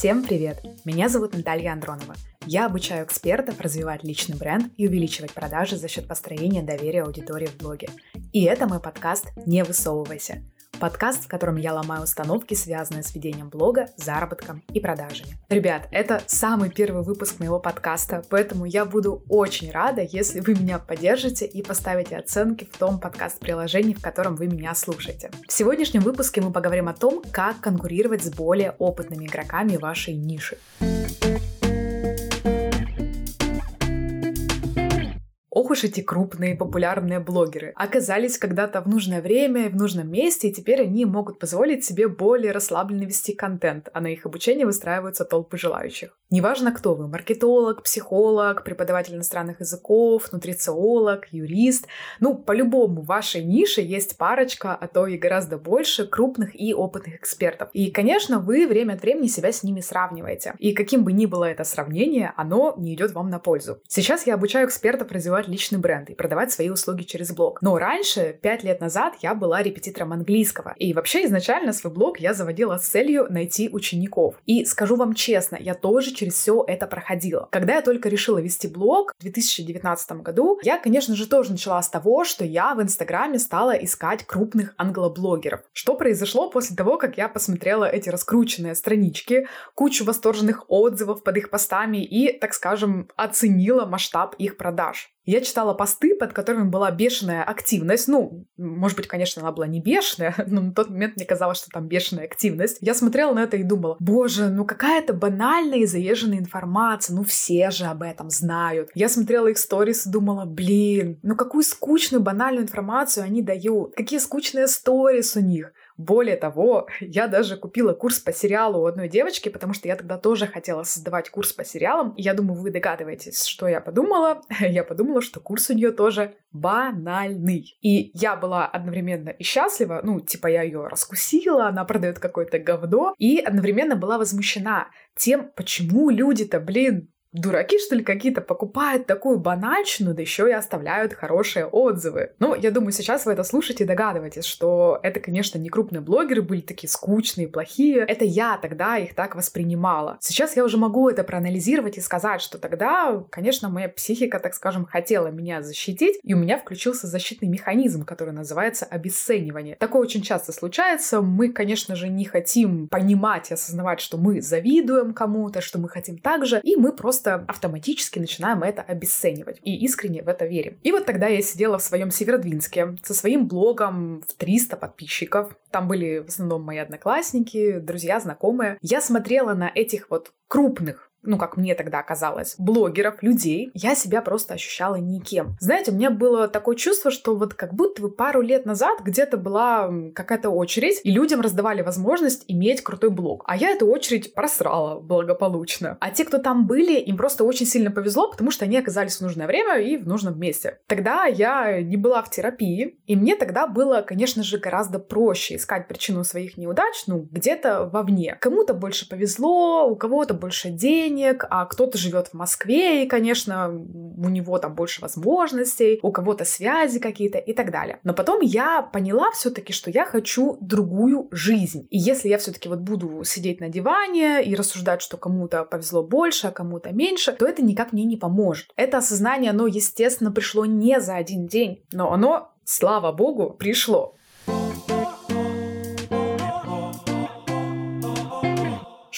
Всем привет! Меня зовут Наталья Андронова. Я обучаю экспертов развивать личный бренд и увеличивать продажи за счет построения доверия аудитории в блоге. И это мой подкаст «Не высовывайся». Подкаст, в котором я ломаю установки, связанные с ведением блога, заработком и продажами. Ребят, это самый первый выпуск моего подкаста, поэтому я буду очень рада, если вы меня поддержите и поставите оценки в том подкаст-приложении, в котором вы меня слушаете. В сегодняшнем выпуске мы поговорим о том, как конкурировать с более опытными игроками вашей ниши. Уж эти крупные популярные блогеры. Оказались когда-то в нужное время, в нужном месте, и теперь они могут позволить себе более расслабленно вести контент, а на их обучение выстраиваются толпы желающих. Неважно, кто вы, маркетолог, психолог, преподаватель иностранных языков, нутрициолог, юрист, ну, по-любому в вашей нише есть парочка, а то и гораздо больше крупных и опытных экспертов. И, конечно, вы время от времени себя с ними сравниваете. И каким бы ни было это сравнение, оно не идет вам на пользу. Сейчас я обучаю экспертов развивать развивать личный бренд и продавать свои услуги через блог. Но раньше, пять лет назад, я была репетитором английского. И вообще изначально свой блог я заводила с целью найти учеников. И скажу вам честно, я тоже через все это проходила. Когда я только решила вести блог в 2019 году, я, конечно же, тоже начала с того, что я в Инстаграме стала искать крупных англоблогеров. Что произошло после того, как я посмотрела эти раскрученные странички, кучу восторженных отзывов под их постами и, так скажем, оценила масштаб их продаж. Я читала посты, под которыми была бешеная активность. Ну, может быть, конечно, она была не бешеная, но на тот момент мне казалось, что там бешеная активность. Я смотрела на это и думала, боже, ну какая-то банальная и заезженная информация, ну все же об этом знают. Я смотрела их сторис и думала, блин, ну какую скучную банальную информацию они дают, какие скучные сторис у них. Более того, я даже купила курс по сериалу у одной девочки, потому что я тогда тоже хотела создавать курс по сериалам. И я думаю, вы догадываетесь, что я подумала. Я подумала, что курс у нее тоже банальный. И я была одновременно и счастлива, ну, типа я ее раскусила, она продает какое-то говно, и одновременно была возмущена тем, почему люди-то, блин, Дураки, что ли, какие-то покупают такую банальщину, да еще и оставляют хорошие отзывы. Ну, я думаю, сейчас вы это слушаете и догадываетесь, что это, конечно, не крупные блогеры были такие скучные, плохие. Это я тогда их так воспринимала. Сейчас я уже могу это проанализировать и сказать, что тогда, конечно, моя психика, так скажем, хотела меня защитить, и у меня включился защитный механизм, который называется обесценивание. Такое очень часто случается. Мы, конечно же, не хотим понимать и осознавать, что мы завидуем кому-то, что мы хотим так же, и мы просто просто автоматически начинаем это обесценивать и искренне в это верим. И вот тогда я сидела в своем Северодвинске со своим блогом в 300 подписчиков. Там были в основном мои одноклассники, друзья, знакомые. Я смотрела на этих вот крупных ну, как мне тогда казалось, блогеров, людей, я себя просто ощущала никем. Знаете, у меня было такое чувство, что вот как будто бы пару лет назад где-то была какая-то очередь, и людям раздавали возможность иметь крутой блог. А я эту очередь просрала благополучно. А те, кто там были, им просто очень сильно повезло, потому что они оказались в нужное время и в нужном месте. Тогда я не была в терапии, и мне тогда было, конечно же, гораздо проще искать причину своих неудач, ну, где-то вовне. Кому-то больше повезло, у кого-то больше денег, денег, а кто-то живет в Москве, и, конечно, у него там больше возможностей, у кого-то связи какие-то и так далее. Но потом я поняла все-таки, что я хочу другую жизнь. И если я все-таки вот буду сидеть на диване и рассуждать, что кому-то повезло больше, а кому-то меньше, то это никак мне не поможет. Это осознание, оно, естественно, пришло не за один день, но оно, слава богу, пришло.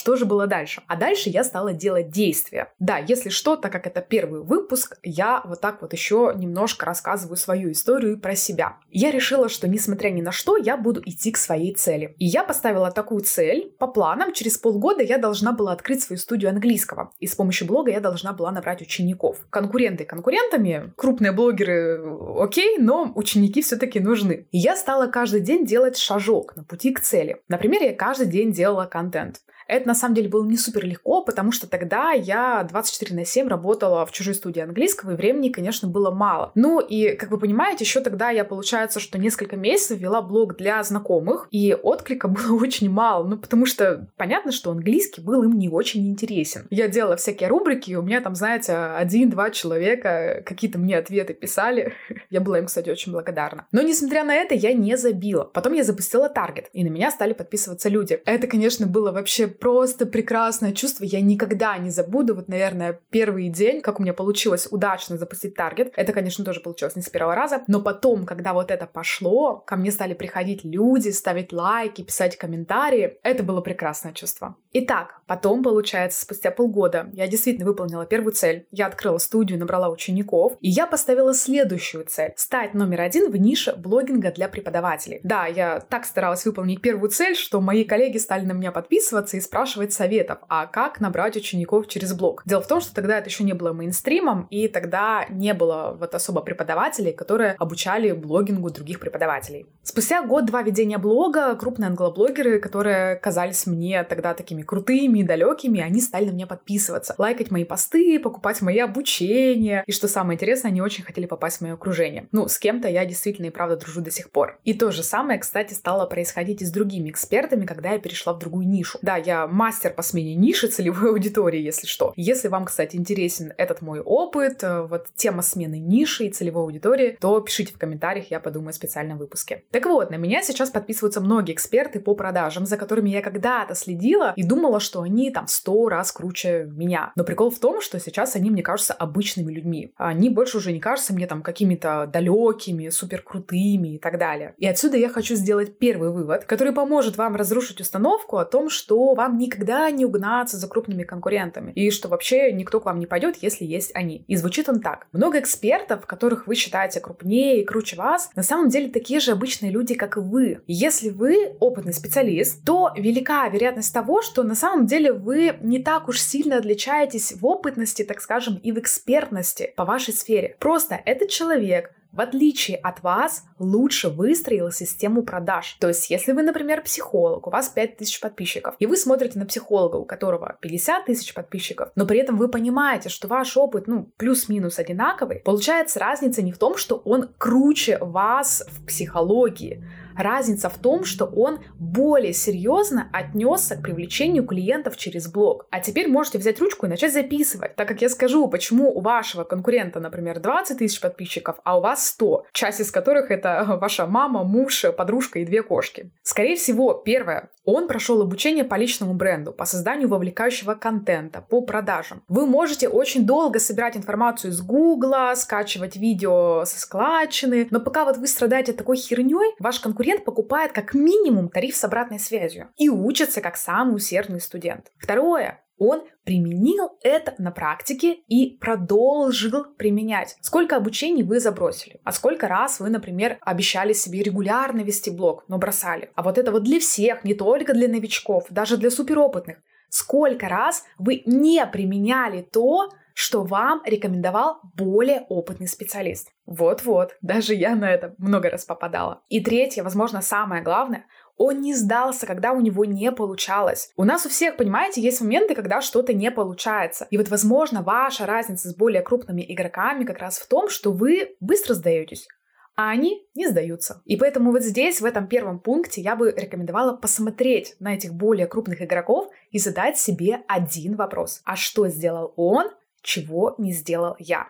Что же было дальше? А дальше я стала делать действия. Да, если что, так как это первый выпуск, я вот так вот еще немножко рассказываю свою историю про себя. Я решила, что несмотря ни на что, я буду идти к своей цели. И я поставила такую цель. По планам, через полгода я должна была открыть свою студию английского. И с помощью блога я должна была набрать учеников. Конкуренты конкурентами, крупные блогеры окей, но ученики все-таки нужны. И я стала каждый день делать шажок на пути к цели. Например, я каждый день делала контент. Это на самом деле было не супер легко, потому что тогда я 24 на 7 работала в чужой студии английского, и времени, конечно, было мало. Ну и, как вы понимаете, еще тогда я, получается, что несколько месяцев вела блог для знакомых, и отклика было очень мало, ну потому что понятно, что английский был им не очень интересен. Я делала всякие рубрики, и у меня там, знаете, один-два человека какие-то мне ответы писали. Я была им, кстати, очень благодарна. Но, несмотря на это, я не забила. Потом я запустила таргет, и на меня стали подписываться люди. Это, конечно, было вообще просто прекрасное чувство. Я никогда не забуду, вот, наверное, первый день, как у меня получилось удачно запустить таргет. Это, конечно, тоже получилось не с первого раза, но потом, когда вот это пошло, ко мне стали приходить люди, ставить лайки, писать комментарии. Это было прекрасное чувство. Итак, потом, получается, спустя полгода я действительно выполнила первую цель. Я открыла студию, набрала учеников, и я поставила следующую цель — стать номер один в нише блогинга для преподавателей. Да, я так старалась выполнить первую цель, что мои коллеги стали на меня подписываться и спрашивать советов, а как набрать учеников через блог. Дело в том, что тогда это еще не было мейнстримом, и тогда не было вот особо преподавателей, которые обучали блогингу других преподавателей. Спустя год-два ведения блога крупные англоблогеры, которые казались мне тогда такими крутыми, далекими, они стали на меня подписываться, лайкать мои посты, покупать мои обучения. И что самое интересное, они очень хотели попасть в мое окружение. Ну, с кем-то я действительно и правда дружу до сих пор. И то же самое, кстати, стало происходить и с другими экспертами, когда я перешла в другую нишу. Да, я мастер по смене ниши целевой аудитории, если что. Если вам, кстати, интересен этот мой опыт, э, вот тема смены ниши и целевой аудитории, то пишите в комментариях, я подумаю о специальном выпуске. Так вот, на меня сейчас подписываются многие эксперты по продажам, за которыми я когда-то следила и думала, что они там сто раз круче меня. Но прикол в том, что сейчас они мне кажутся обычными людьми. Они больше уже не кажутся мне там какими-то далекими, супер крутыми и так далее. И отсюда я хочу сделать первый вывод, который поможет вам разрушить установку о том, что вам никогда не угнаться за крупными конкурентами и что вообще никто к вам не пойдет, если есть они. И звучит он так. Много экспертов, которых вы считаете крупнее и круче вас, на самом деле такие же обычные люди, как и вы. Если вы опытный специалист, то велика вероятность того, что на самом деле вы не так уж сильно отличаетесь в опытности, так скажем, и в экспертности по вашей сфере. Просто этот человек в отличие от вас, лучше выстроил систему продаж. То есть, если вы, например, психолог, у вас 5000 подписчиков, и вы смотрите на психолога, у которого 50 тысяч подписчиков, но при этом вы понимаете, что ваш опыт, ну, плюс-минус одинаковый, получается разница не в том, что он круче вас в психологии, Разница в том, что он более серьезно отнесся к привлечению клиентов через блог. А теперь можете взять ручку и начать записывать, так как я скажу, почему у вашего конкурента, например, 20 тысяч подписчиков, а у вас 100, часть из которых это ваша мама, муж, подружка и две кошки. Скорее всего, первое, он прошел обучение по личному бренду, по созданию вовлекающего контента, по продажам. Вы можете очень долго собирать информацию из Гугла, скачивать видео со складчины, но пока вот вы страдаете такой херней, ваш конкурент покупает как минимум тариф с обратной связью и учится как самый усердный студент. Второе он применил это на практике и продолжил применять. Сколько обучений вы забросили? А сколько раз вы, например, обещали себе регулярно вести блог, но бросали? А вот это вот для всех, не только для новичков, даже для суперопытных. Сколько раз вы не применяли то, что вам рекомендовал более опытный специалист. Вот-вот, даже я на это много раз попадала. И третье, возможно, самое главное, он не сдался, когда у него не получалось. У нас у всех, понимаете, есть моменты, когда что-то не получается. И вот, возможно, ваша разница с более крупными игроками как раз в том, что вы быстро сдаетесь а они не сдаются. И поэтому вот здесь, в этом первом пункте, я бы рекомендовала посмотреть на этих более крупных игроков и задать себе один вопрос. А что сделал он, чего не сделал я?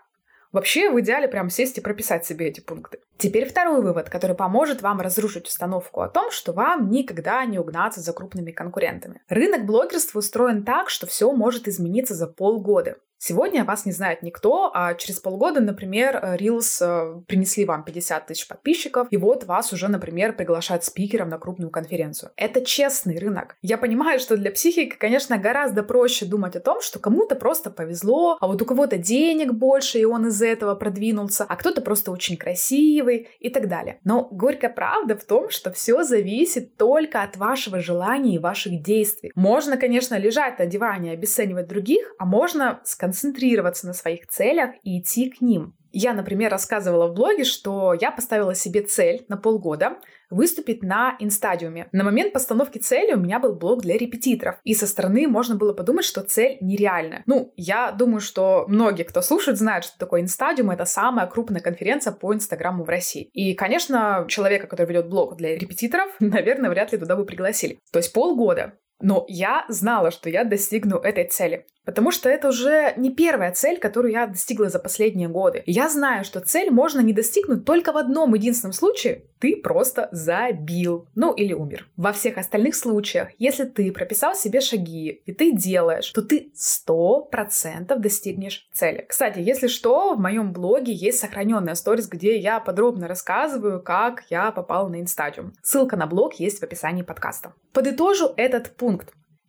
Вообще, в идеале прям сесть и прописать себе эти пункты. Теперь второй вывод, который поможет вам разрушить установку о том, что вам никогда не угнаться за крупными конкурентами. Рынок блогерства устроен так, что все может измениться за полгода. Сегодня вас не знает никто, а через полгода, например, Reels э, принесли вам 50 тысяч подписчиков, и вот вас уже, например, приглашают спикером на крупную конференцию. Это честный рынок. Я понимаю, что для психики, конечно, гораздо проще думать о том, что кому-то просто повезло, а вот у кого-то денег больше, и он из-за этого продвинулся, а кто-то просто очень красивый и так далее. Но горькая правда в том, что все зависит только от вашего желания и ваших действий. Можно, конечно, лежать на диване и обесценивать других, а можно сконцентрироваться концентрироваться на своих целях и идти к ним. Я, например, рассказывала в блоге, что я поставила себе цель на полгода выступить на инстадиуме. На момент постановки цели у меня был блог для репетиторов, и со стороны можно было подумать, что цель нереальная. Ну, я думаю, что многие, кто слушает, знают, что такое инстадиум — это самая крупная конференция по Инстаграму в России. И, конечно, человека, который ведет блог для репетиторов, наверное, вряд ли туда бы пригласили. То есть полгода Но я знала, что я достигну этой цели. Потому что это уже не первая цель, которую я достигла за последние годы. Я знаю, что цель можно не достигнуть только в одном единственном случае. Ты просто забил. Ну или умер. Во всех остальных случаях, если ты прописал себе шаги и ты делаешь, то ты 100% достигнешь цели. Кстати, если что, в моем блоге есть сохраненная сторис, где я подробно рассказываю, как я попал на инстадиум. Ссылка на блог есть в описании подкаста. Подытожу этот пункт.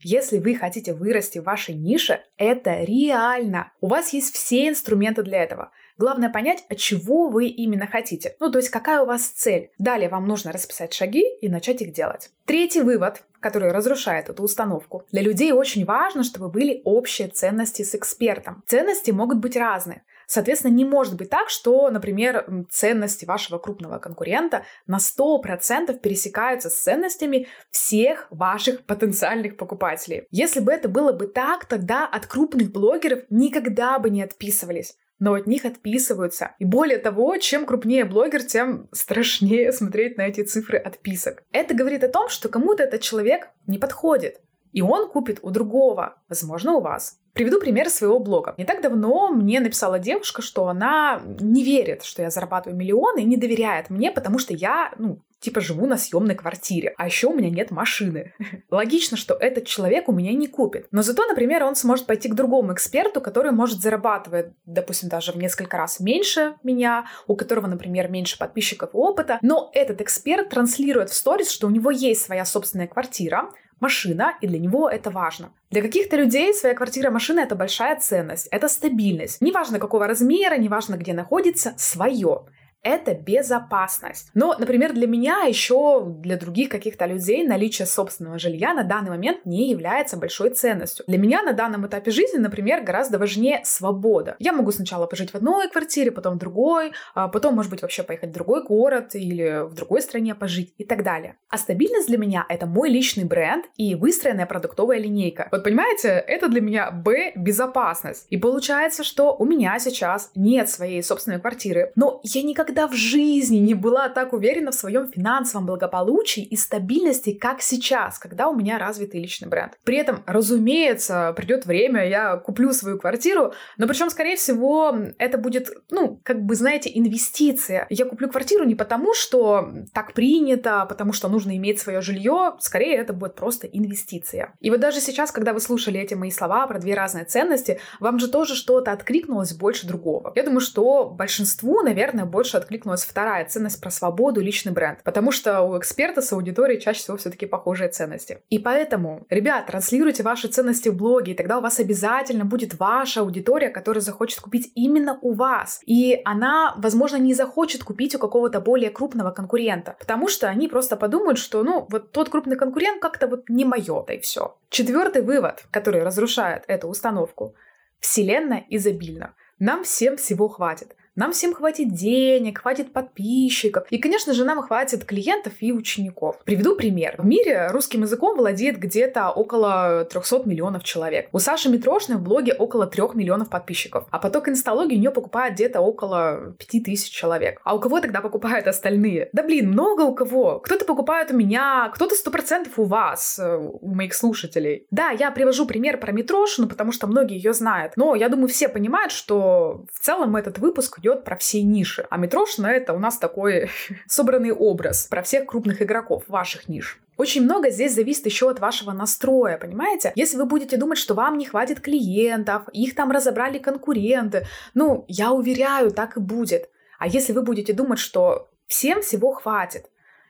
Если вы хотите вырасти в вашей нише, это реально. У вас есть все инструменты для этого. Главное понять, от чего вы именно хотите. Ну, то есть какая у вас цель. Далее вам нужно расписать шаги и начать их делать. Третий вывод, который разрушает эту установку. Для людей очень важно, чтобы были общие ценности с экспертом. Ценности могут быть разные. Соответственно, не может быть так, что, например, ценности вашего крупного конкурента на 100% пересекаются с ценностями всех ваших потенциальных покупателей. Если бы это было бы так, тогда от крупных блогеров никогда бы не отписывались но от них отписываются. И более того, чем крупнее блогер, тем страшнее смотреть на эти цифры отписок. Это говорит о том, что кому-то этот человек не подходит. И он купит у другого, возможно, у вас. Приведу пример своего блога. Не так давно мне написала девушка, что она не верит, что я зарабатываю миллионы и не доверяет мне, потому что я, ну, типа живу на съемной квартире, а еще у меня нет машины. Логично, что этот человек у меня не купит. Но зато, например, он сможет пойти к другому эксперту, который может зарабатывать, допустим, даже в несколько раз меньше меня, у которого, например, меньше подписчиков и опыта, но этот эксперт транслирует в сторис, что у него есть своя собственная квартира, машина, и для него это важно. Для каких-то людей своя квартира, машина — это большая ценность, это стабильность. Неважно какого размера, неважно где находится, свое это безопасность. Но, например, для меня еще для других каких-то людей наличие собственного жилья на данный момент не является большой ценностью. Для меня на данном этапе жизни, например, гораздо важнее свобода. Я могу сначала пожить в одной квартире, потом в другой, а потом, может быть, вообще поехать в другой город или в другой стране пожить и так далее. А стабильность для меня — это мой личный бренд и выстроенная продуктовая линейка. Вот понимаете, это для меня Б — безопасность. И получается, что у меня сейчас нет своей собственной квартиры, но я никогда никогда в жизни не была так уверена в своем финансовом благополучии и стабильности, как сейчас, когда у меня развитый личный бренд. При этом, разумеется, придет время, я куплю свою квартиру, но причем, скорее всего, это будет, ну, как бы, знаете, инвестиция. Я куплю квартиру не потому, что так принято, потому что нужно иметь свое жилье, скорее это будет просто инвестиция. И вот даже сейчас, когда вы слушали эти мои слова про две разные ценности, вам же тоже что-то откликнулось больше другого. Я думаю, что большинству, наверное, больше откликнулась вторая ценность про свободу, личный бренд. Потому что у эксперта с аудиторией чаще всего все-таки похожие ценности. И поэтому, ребят, транслируйте ваши ценности в блоге, и тогда у вас обязательно будет ваша аудитория, которая захочет купить именно у вас. И она, возможно, не захочет купить у какого-то более крупного конкурента, потому что они просто подумают, что, ну, вот тот крупный конкурент как-то вот не мое, да и все. Четвертый вывод, который разрушает эту установку. Вселенная изобильна. Нам всем всего хватит. Нам всем хватит денег, хватит подписчиков. И, конечно же, нам хватит клиентов и учеников. Приведу пример. В мире русским языком владеет где-то около 300 миллионов человек. У Саши Митрошной в блоге около 3 миллионов подписчиков. А поток инсталогии у нее покупает где-то около 5000 человек. А у кого тогда покупают остальные? Да блин, много у кого. Кто-то покупает у меня, кто-то 100% у вас, э, у моих слушателей. Да, я привожу пример про Митрошину, потому что многие ее знают. Но я думаю, все понимают, что в целом этот выпуск идет про все ниши. А Митрошина — это у нас такой собранный образ про всех крупных игроков ваших ниш. Очень много здесь зависит еще от вашего настроя, понимаете? Если вы будете думать, что вам не хватит клиентов, их там разобрали конкуренты, ну, я уверяю, так и будет. А если вы будете думать, что всем всего хватит,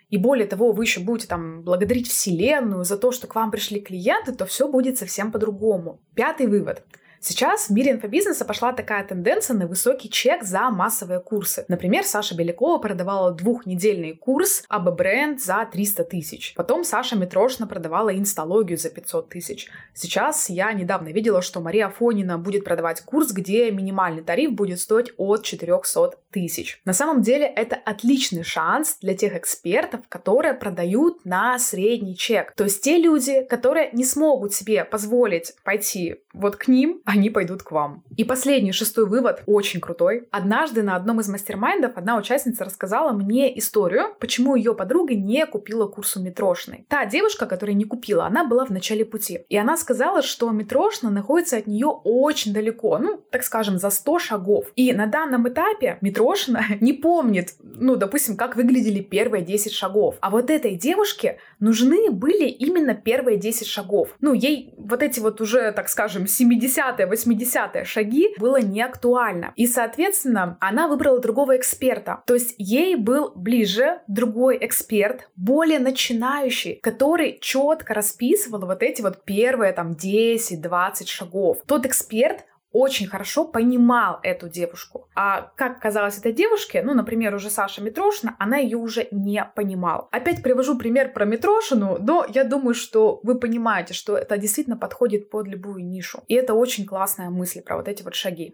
и более того, вы еще будете там благодарить Вселенную за то, что к вам пришли клиенты, то все будет совсем по-другому. Пятый вывод. Сейчас в мире инфобизнеса пошла такая тенденция на высокий чек за массовые курсы. Например, Саша Белякова продавала двухнедельный курс об бренд за 300 тысяч. Потом Саша Митрошина продавала инсталогию за 500 тысяч. Сейчас я недавно видела, что Мария Афонина будет продавать курс, где минимальный тариф будет стоить от 400 тысяч. На самом деле это отличный шанс для тех экспертов, которые продают на средний чек. То есть те люди, которые не смогут себе позволить пойти вот к ним, они пойдут к вам. И последний, шестой вывод, очень крутой. Однажды на одном из мастер-майндов одна участница рассказала мне историю, почему ее подруга не купила курс у Митрошной. Та девушка, которая не купила, она была в начале пути. И она сказала, что Митрошна находится от нее очень далеко, ну, так скажем, за 100 шагов. И на данном этапе Митрошина не помнит, ну, допустим, как выглядели первые 10 шагов. А вот этой девушке нужны были именно первые 10 шагов. Ну, ей вот эти вот уже, так скажем, 70-е, 80-е шаги было не актуально. И, соответственно, она выбрала другого эксперта. То есть ей был ближе другой эксперт, более начинающий, который четко расписывал вот эти вот первые там 10-20 шагов. Тот эксперт очень хорошо понимал эту девушку. А как казалось этой девушке, ну, например, уже Саша Митрошина, она ее уже не понимала. Опять привожу пример про Митрошину, но я думаю, что вы понимаете, что это действительно подходит под любую нишу. И это очень классная мысль про вот эти вот шаги.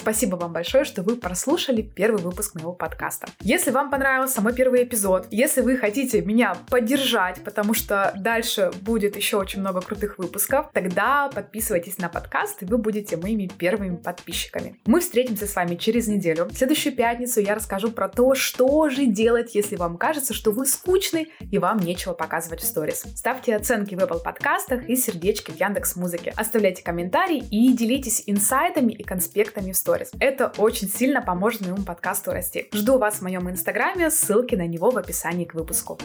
Спасибо вам большое, что вы прослушали первый выпуск моего подкаста. Если вам понравился мой первый эпизод, если вы хотите меня поддержать, потому что дальше будет еще очень много крутых выпусков, тогда подписывайтесь на подкаст, и вы будете моими первыми подписчиками. Мы встретимся с вами через неделю. В следующую пятницу я расскажу про то, что же делать, если вам кажется, что вы скучный и вам нечего показывать в сторис. Ставьте оценки в Apple подкастах и сердечки в Яндекс Музыке. Оставляйте комментарии и делитесь инсайтами и конспектами в сторис сторис. Это очень сильно поможет моему подкасту расти. Жду вас в моем инстаграме, ссылки на него в описании к выпуску.